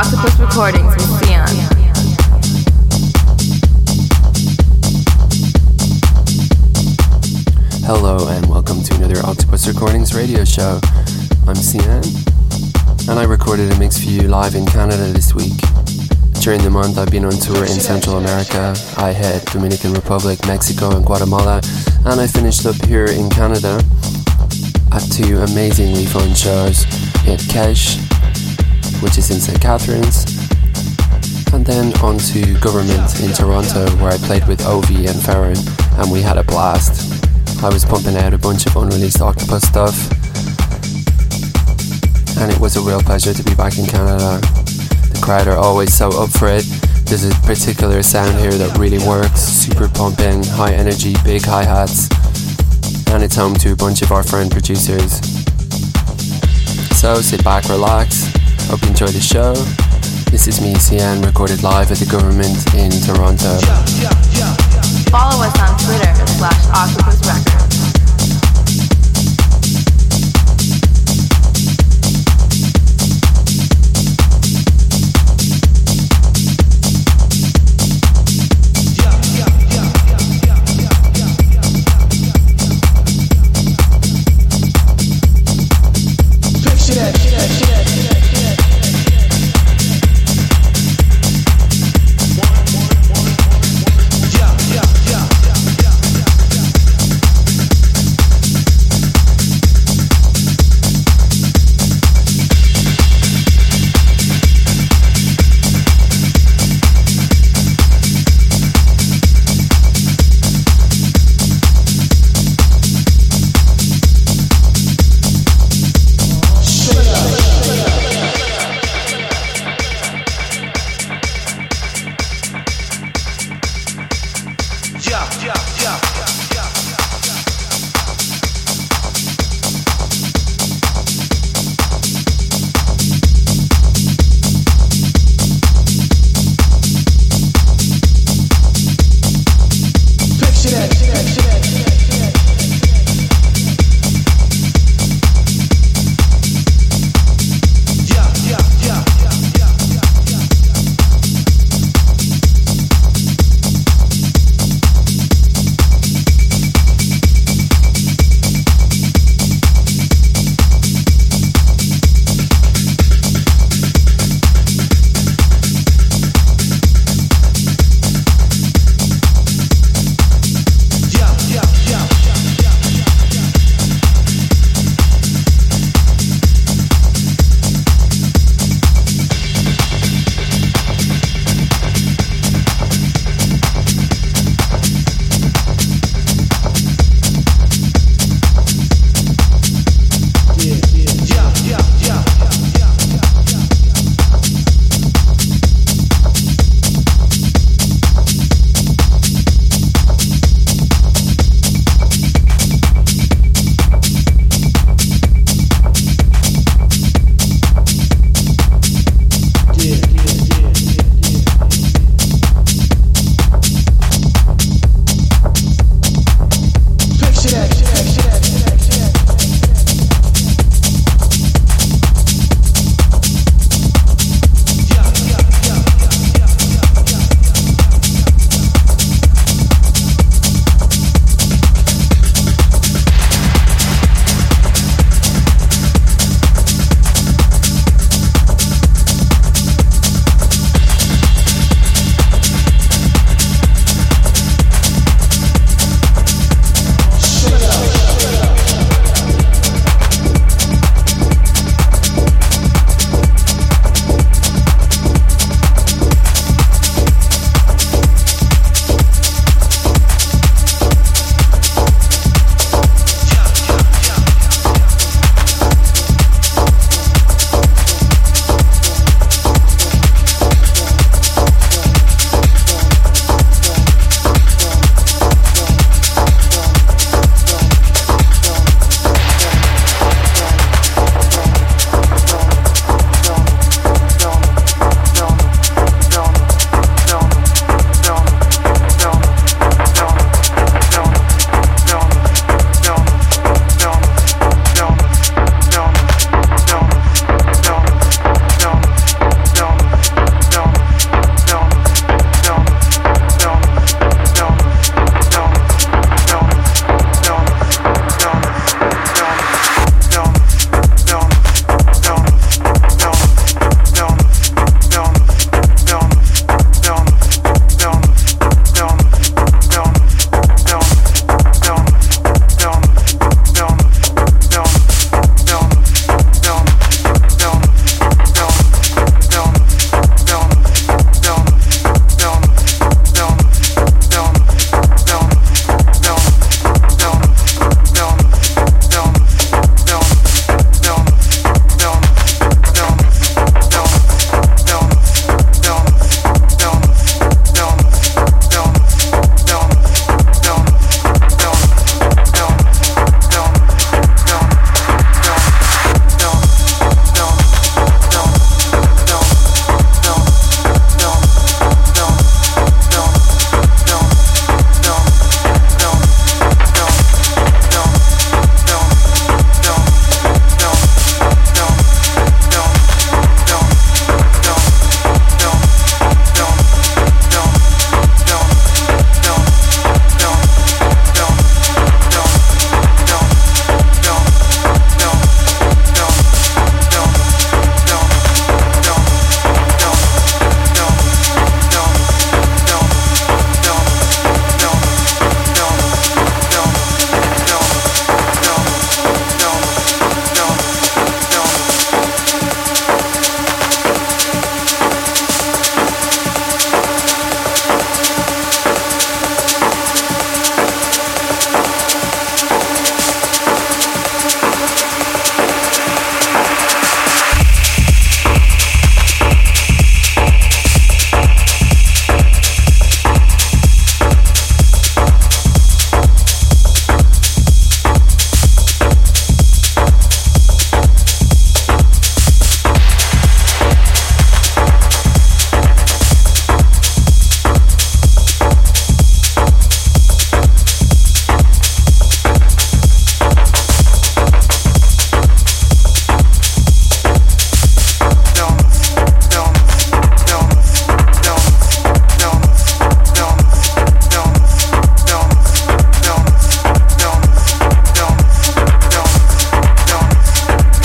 Octopus Recordings with Sian. Hello and welcome to another Octopus Recordings radio show. I'm Sian, and I recorded a mix for you live in Canada this week. During the month, I've been on tour in Central America. I hit Dominican Republic, Mexico, and Guatemala, and I finished up here in Canada at two amazingly fun shows. at Kesh, which is in St. Catharines, and then on to Government in Toronto, where I played with Ovi and Farron, and we had a blast. I was pumping out a bunch of unreleased Octopus stuff, and it was a real pleasure to be back in Canada. The crowd are always so up for it. There's a particular sound here that really works super pumping, high energy, big hi hats, and it's home to a bunch of our friend producers. So sit back, relax, Hope you enjoy the show. This is me, Sian, recorded live at the government in Toronto. Follow us on Twitter slash Octopus Records.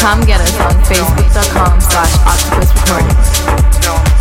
Come get us on facebook.com slash octopus recordings.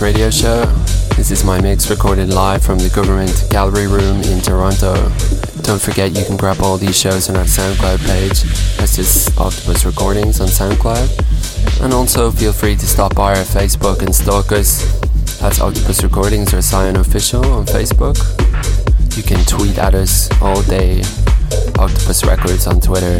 Radio show. This is my mix recorded live from the Government Gallery Room in Toronto. Don't forget you can grab all these shows on our SoundCloud page. That's just Octopus Recordings on SoundCloud. And also feel free to stop by our Facebook and stalk us. That's Octopus Recordings or Sian Official on Facebook. You can tweet at us all day. Octopus Records on Twitter.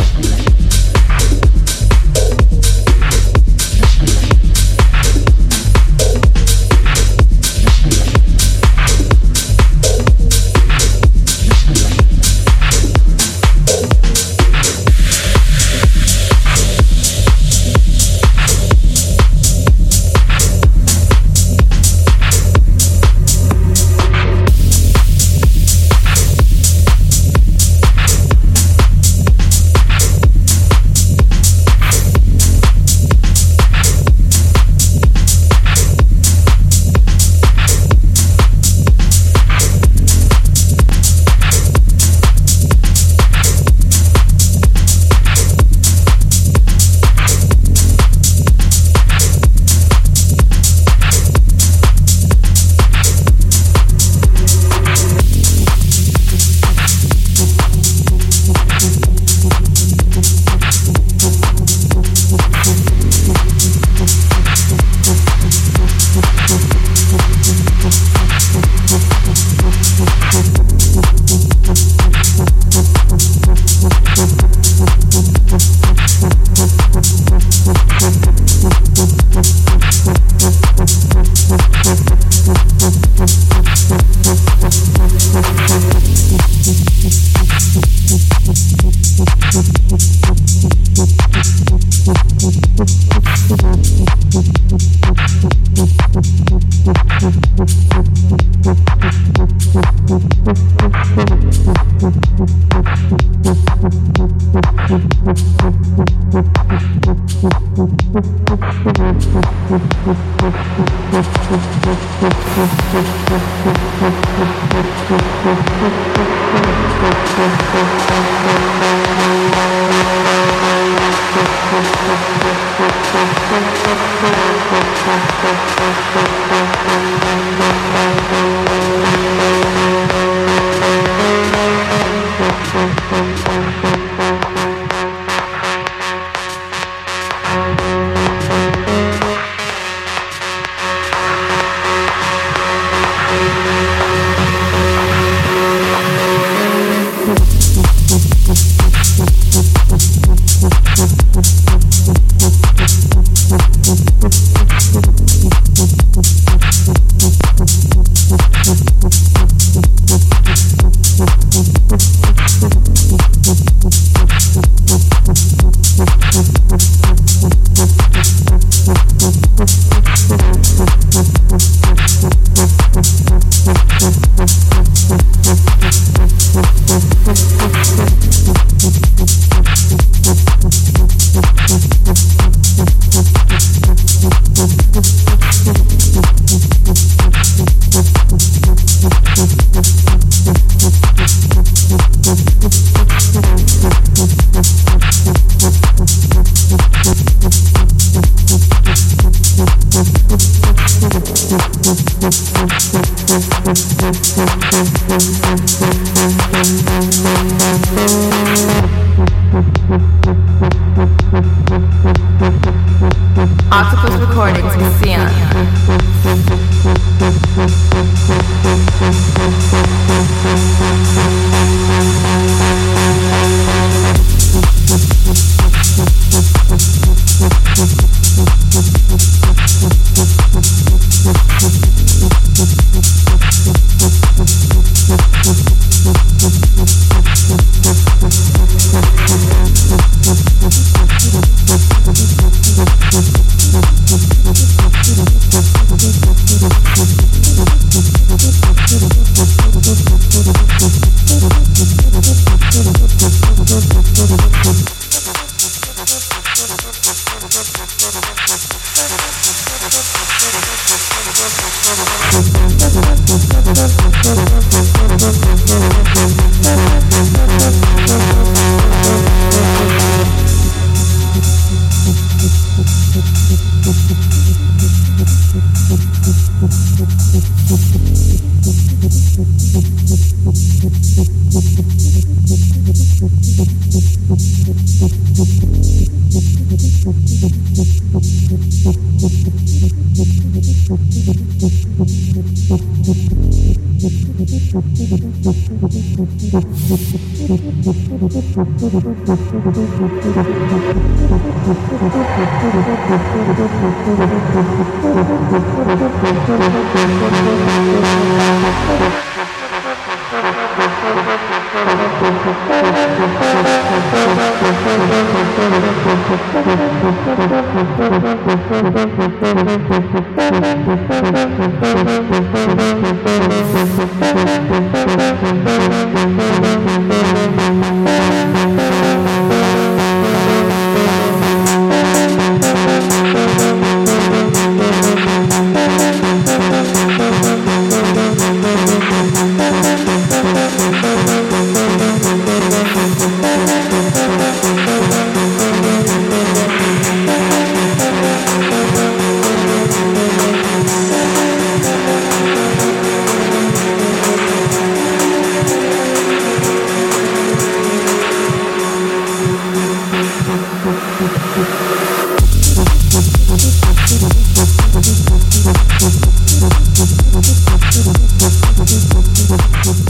I'm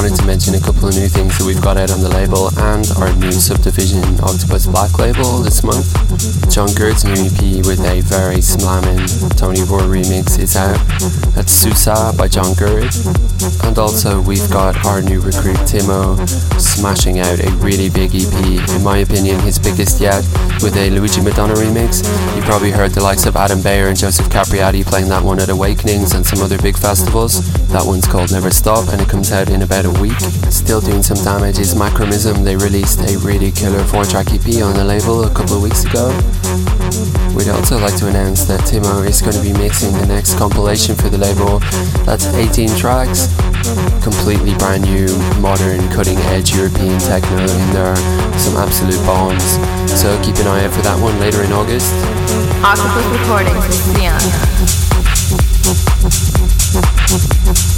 John of new things that we've got out on the label and our new subdivision Octopus black label this month. John Gertz new EP with a very slamming Tony Rohr remix is out. That's Susa by John Gert. And also we've got our new recruit Timmo smashing out a really big EP, in my opinion his biggest yet, with a Luigi Madonna remix. You probably heard the likes of Adam Beyer and Joseph Capriati playing that one at Awakenings and some other big festivals. That one's called Never Stop and it comes out in about a week. Still doing some damage is Macromism. They released a really killer four track EP on the label a couple of weeks ago. We'd also like to announce that Timmo is going to be mixing the next compilation for the label. That's 18 tracks, completely brand new, modern, cutting edge European techno in there, are some absolute bombs. So keep an eye out for that one later in August. Octopus Recordings with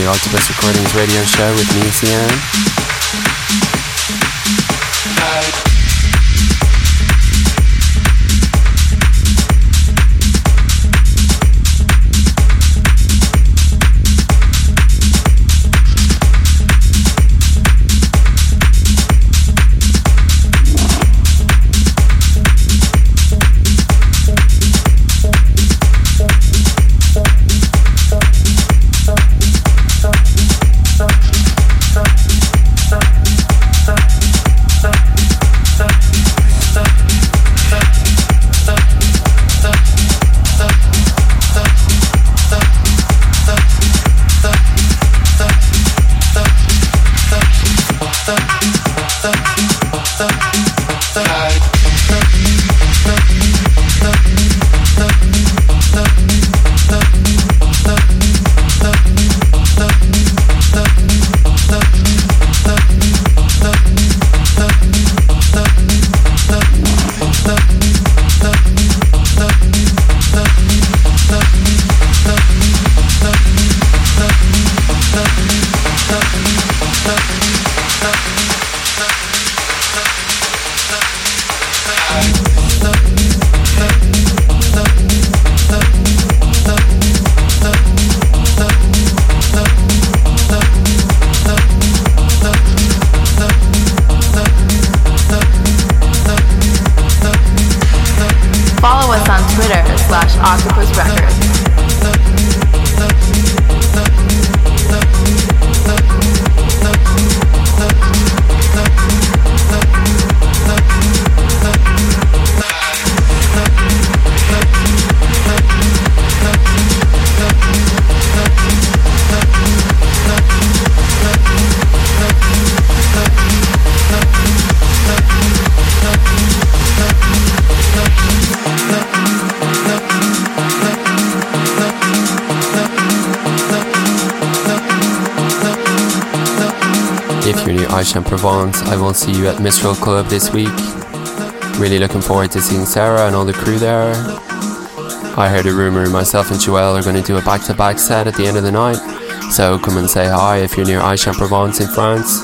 to Octopus Recordings Radio Show with me, Sian. Provence. I will see you at Mistral Club this week. Really looking forward to seeing Sarah and all the crew there. I heard a rumour myself and Joelle are going to do a back to back set at the end of the night, so come and say hi if you're near Aix-en-Provence in France.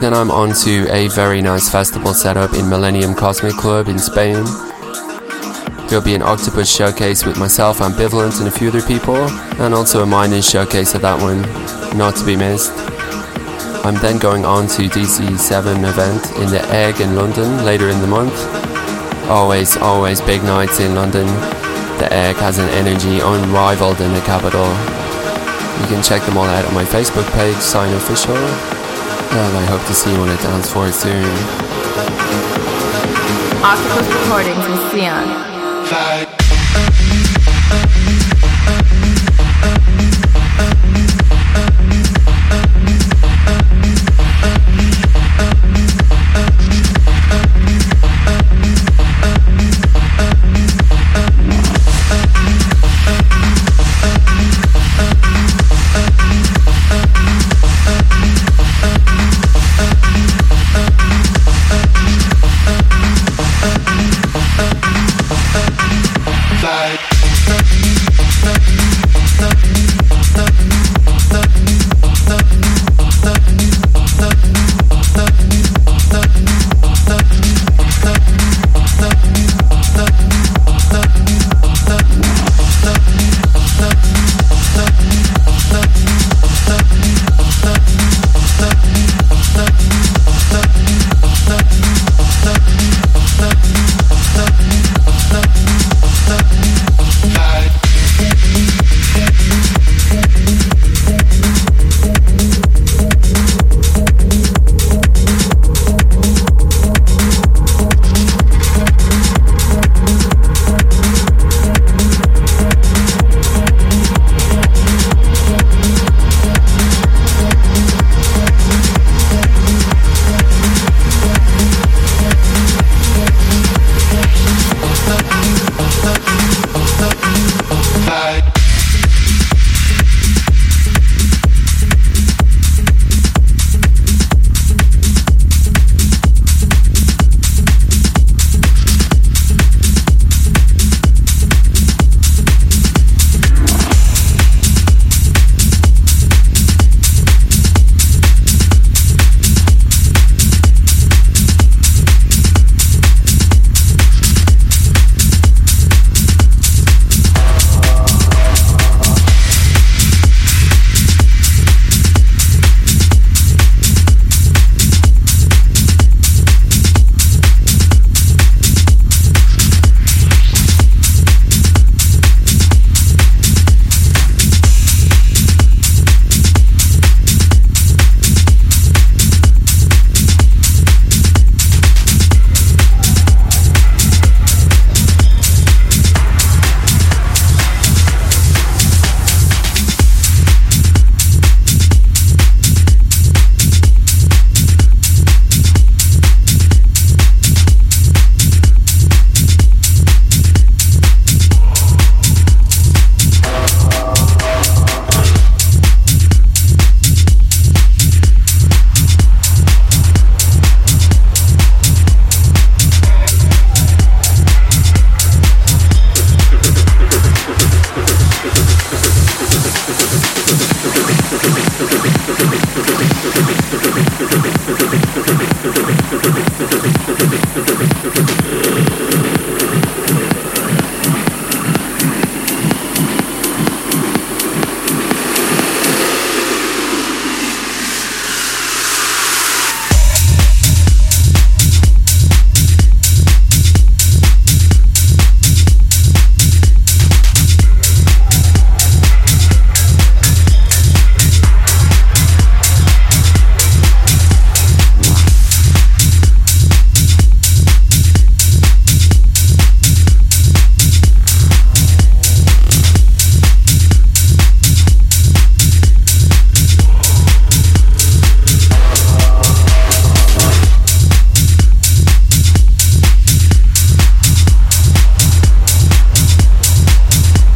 Then I'm on to a very nice festival set up in Millennium Cosmic Club in Spain. There'll be an octopus showcase with myself, Ambivalent, and a few other people, and also a Minus showcase at that one, not to be missed. I'm then going on to DC7 event in the Egg in London later in the month. Always, always big nights in London. The Egg has an energy unrivaled in the capital. You can check them all out on my Facebook page, Sian Official. And I hope to see you on a dance floor soon. Octopus Recordings with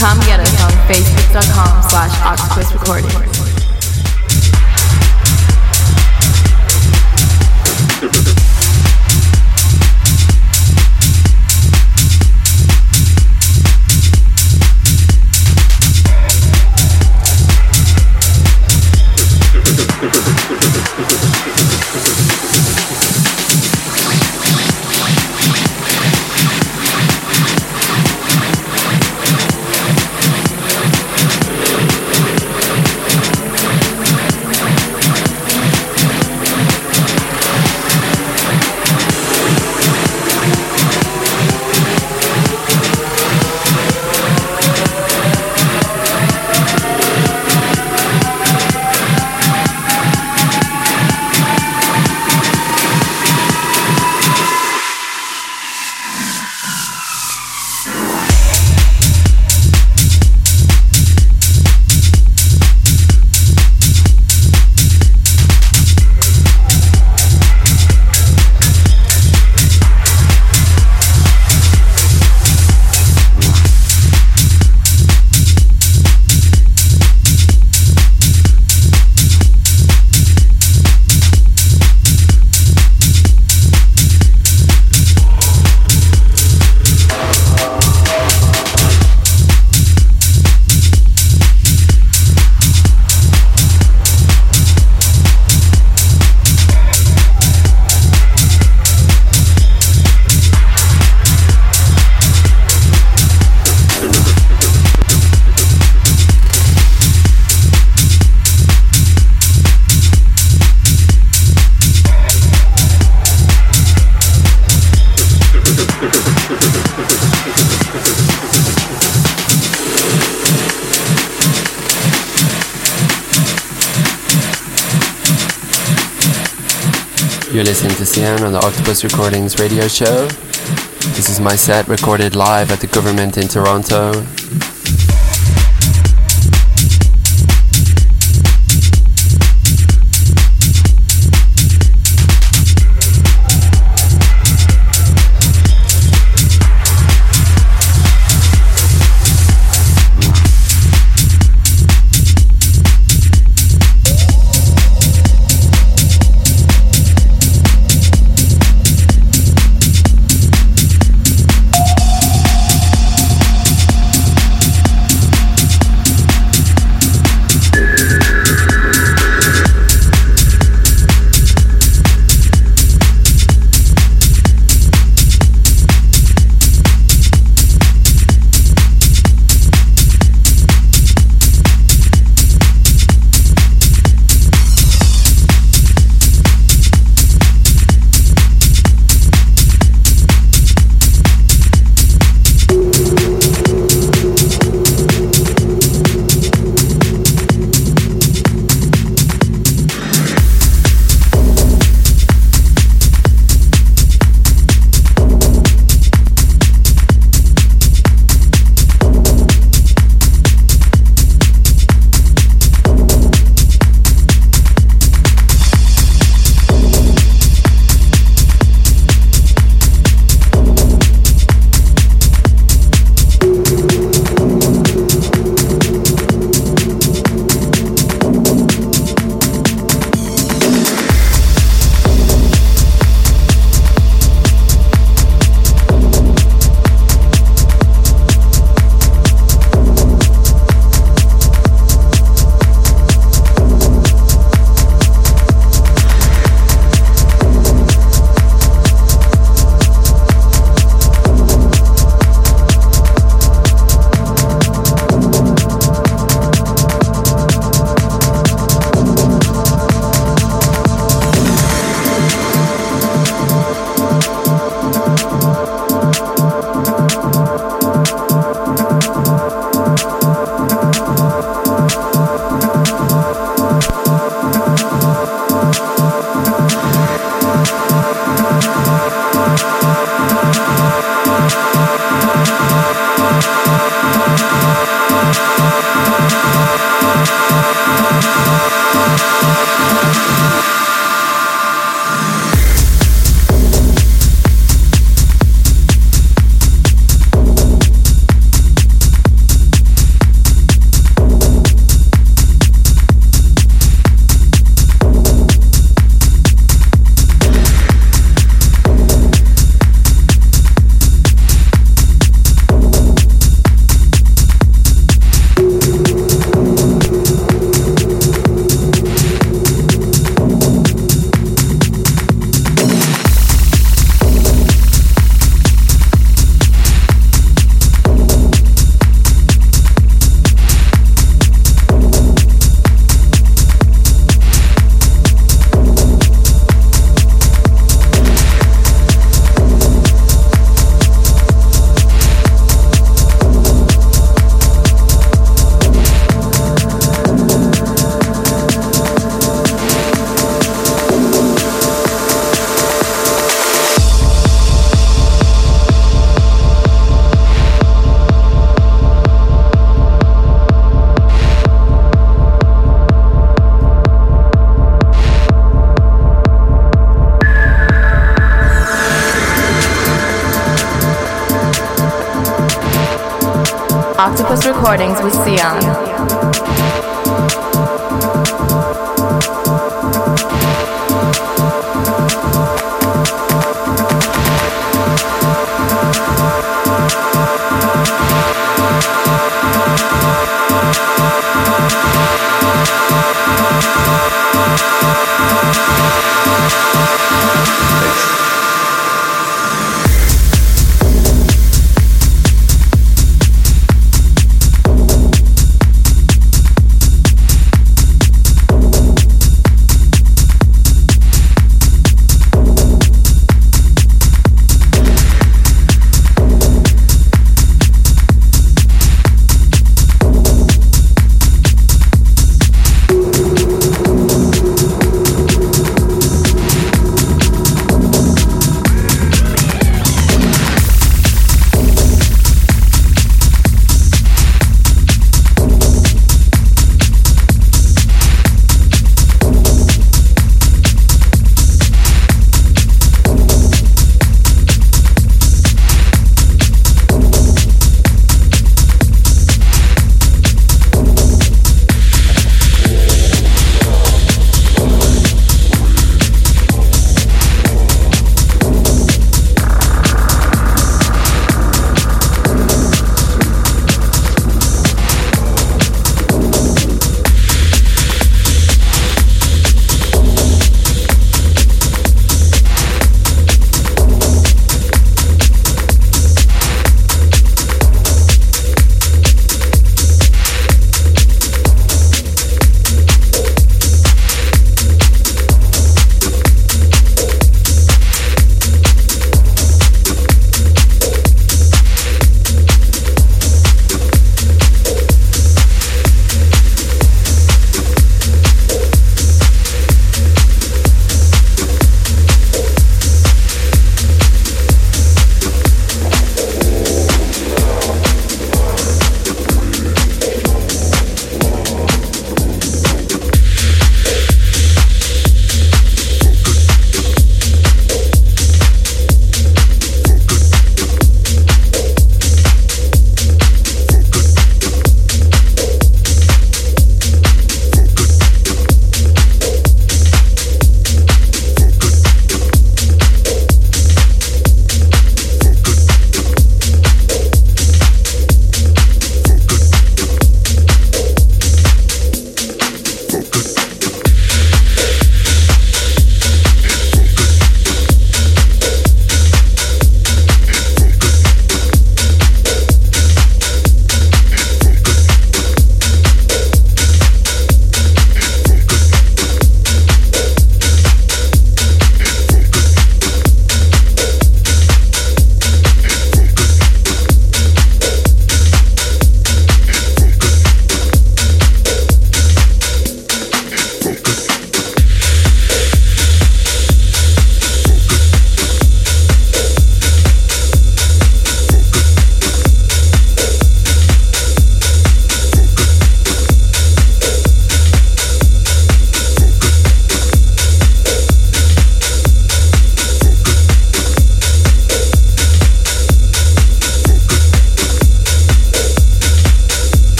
Sian. You're listening to Sian on the Octopus Recordings radio show. This is my set recorded live at the Guvernment in Toronto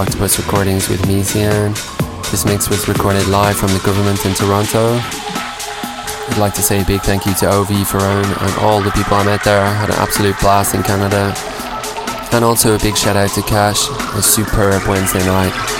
Octopus Recordings with me, Sian. This mix was recorded live from the Guvernment in Toronto. I'd like to say a big thank you to OV, Ferone, and all the people I met there. I had an absolute blast in Canada. And also a big shout out to Cash, a superb Wednesday night.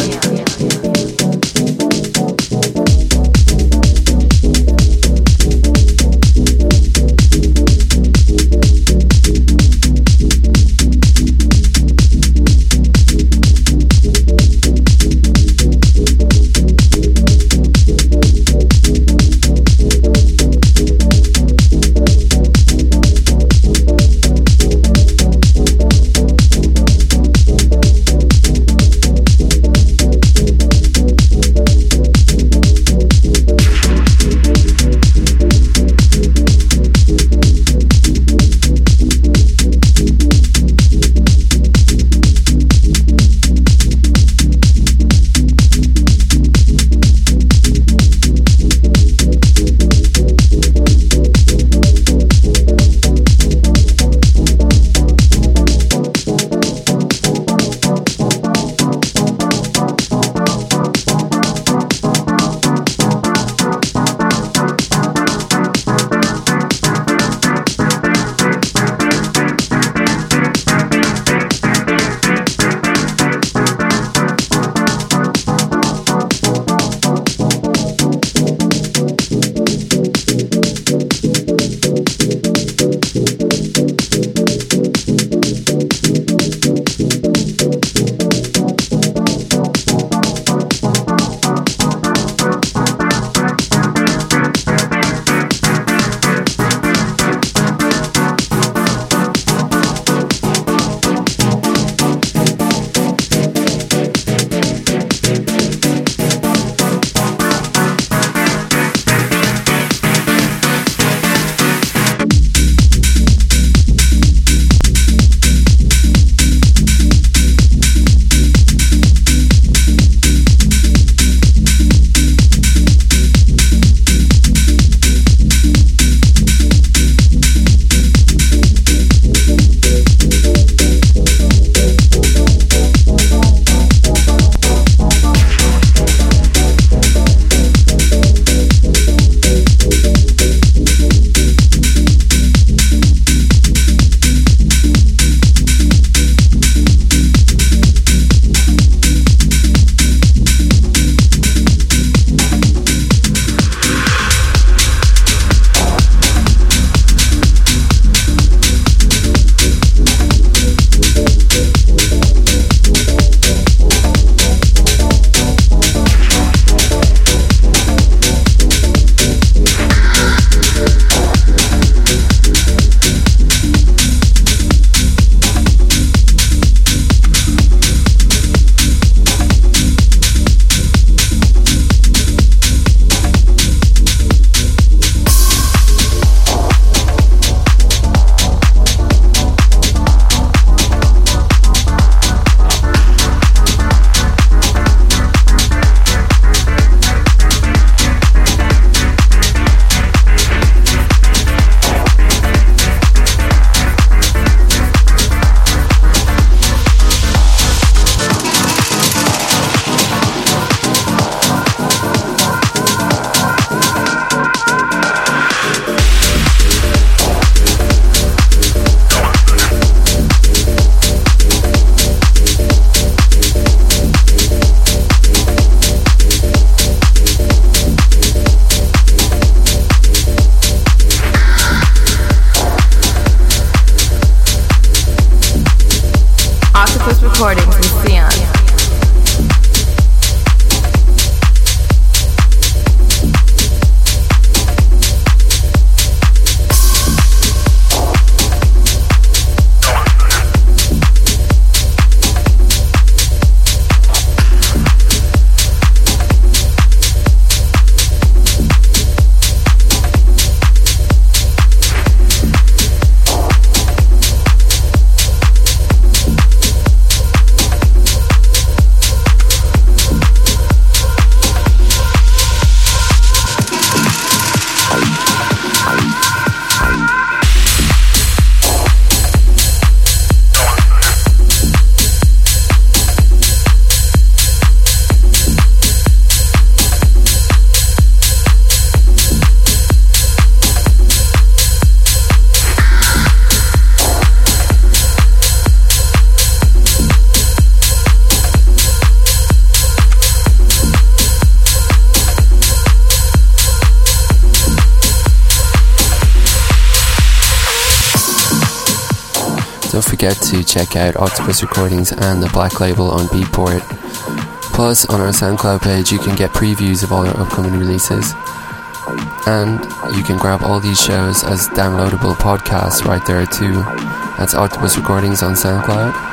Forget to check out Octopus Recordings and the Black Label on Beatport. Plus, on our SoundCloud page, you can get previews of all our upcoming releases. And you can grab all these shows as downloadable podcasts right there too. That's Octopus Recordings on SoundCloud.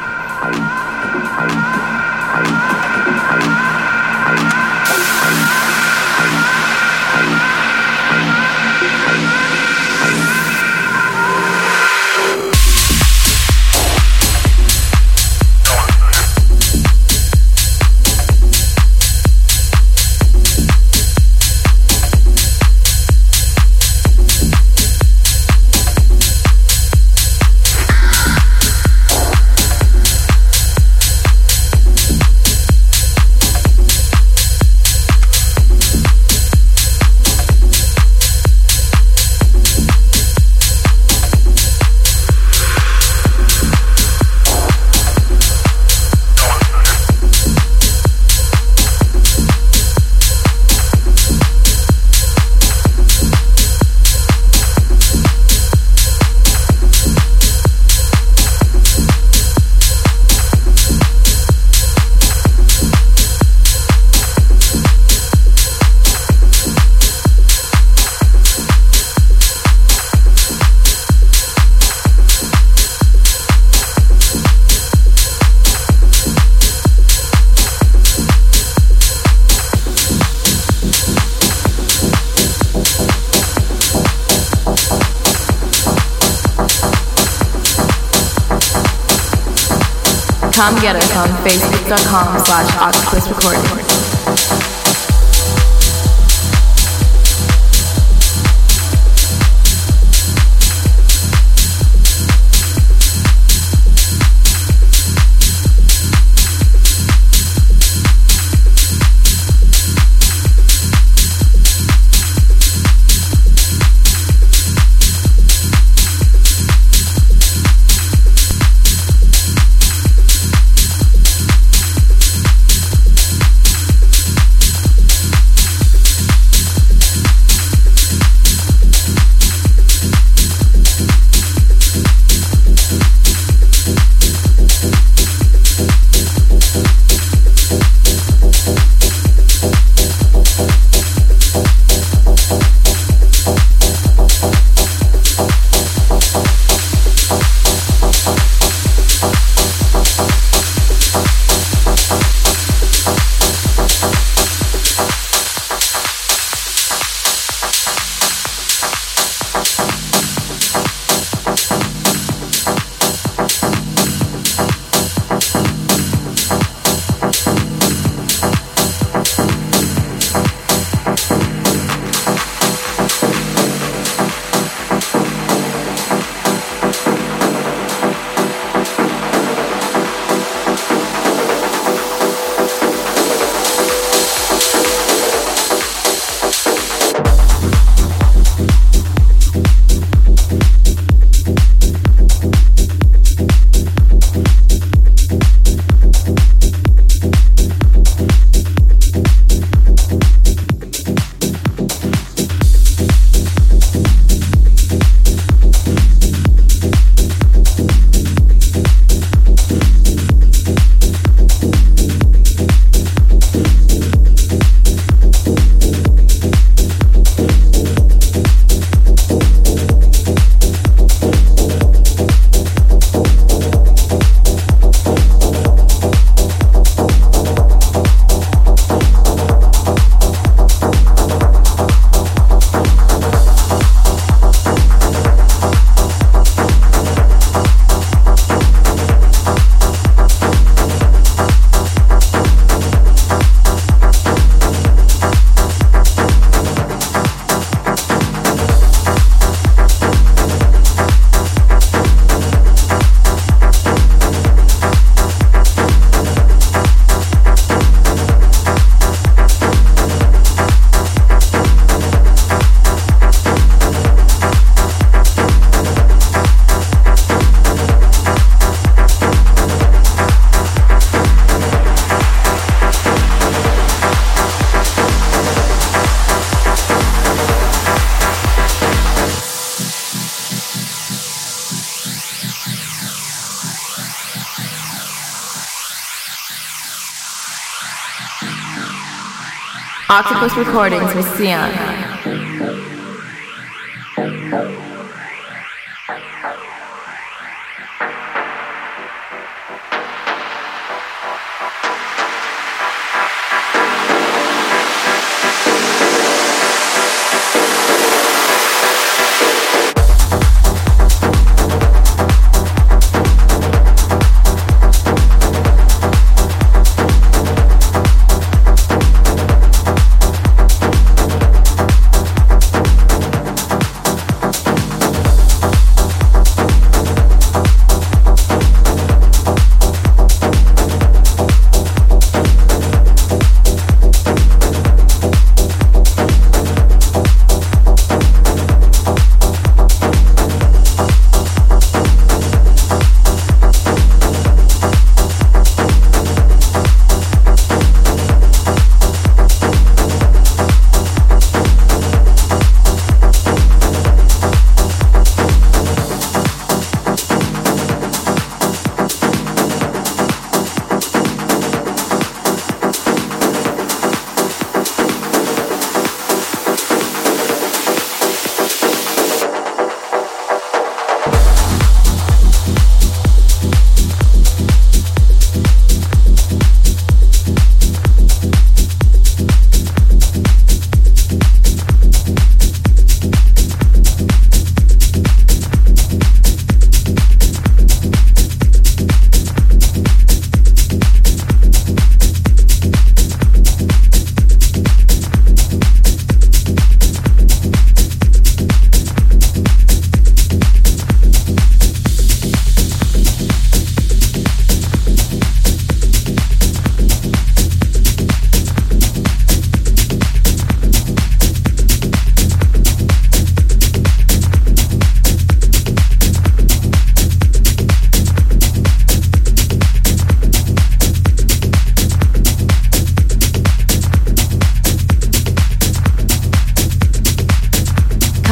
Come get us on facebook.com slash octopus recordings. Octopus Recordings with Sian.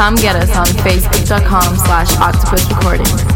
Come get us on facebook.com slash octopus recordings.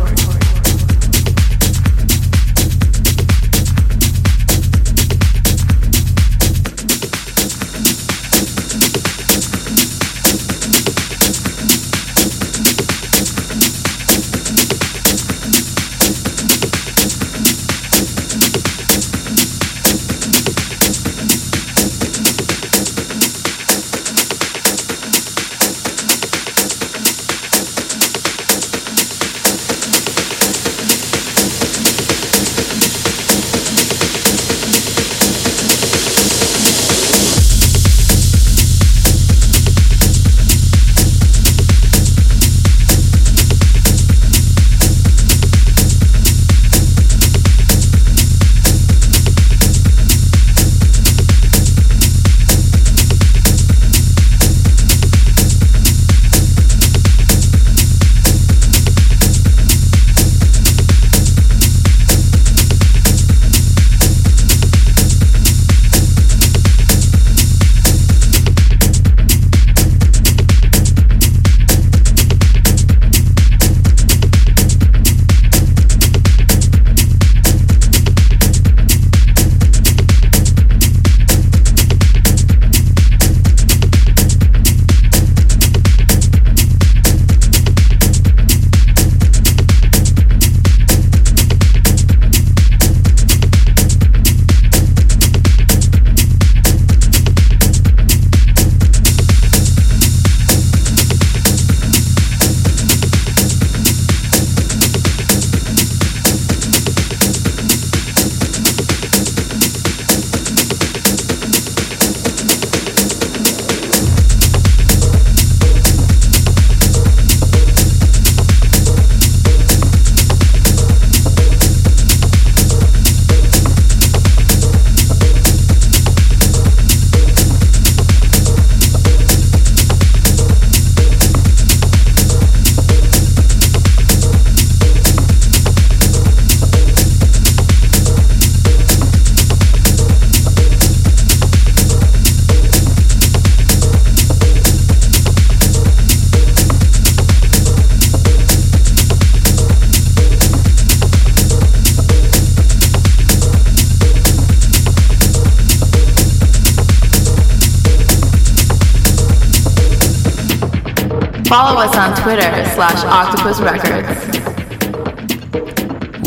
Follow us on Twitter slash Octopus Records.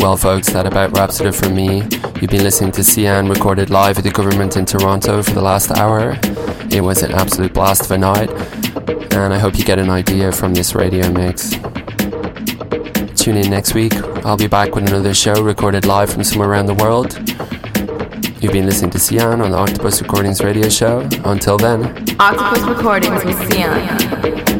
Well, folks, that about wraps it up for me. You've been listening to Sian recorded live at the Guvernment in Toronto for the last hour. It was an absolute blast of a night, and I hope you get an idea from this radio mix. Tune in next week. I'll be back with another show recorded live from somewhere around the world. You've been listening to Sian on the Octopus Recordings radio show. Until then, Octopus Recordings with Sian.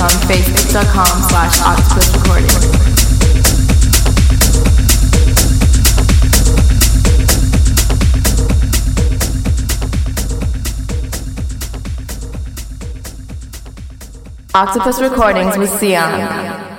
On facebook.com slash octopus recording. Octopus Recordings with Sian.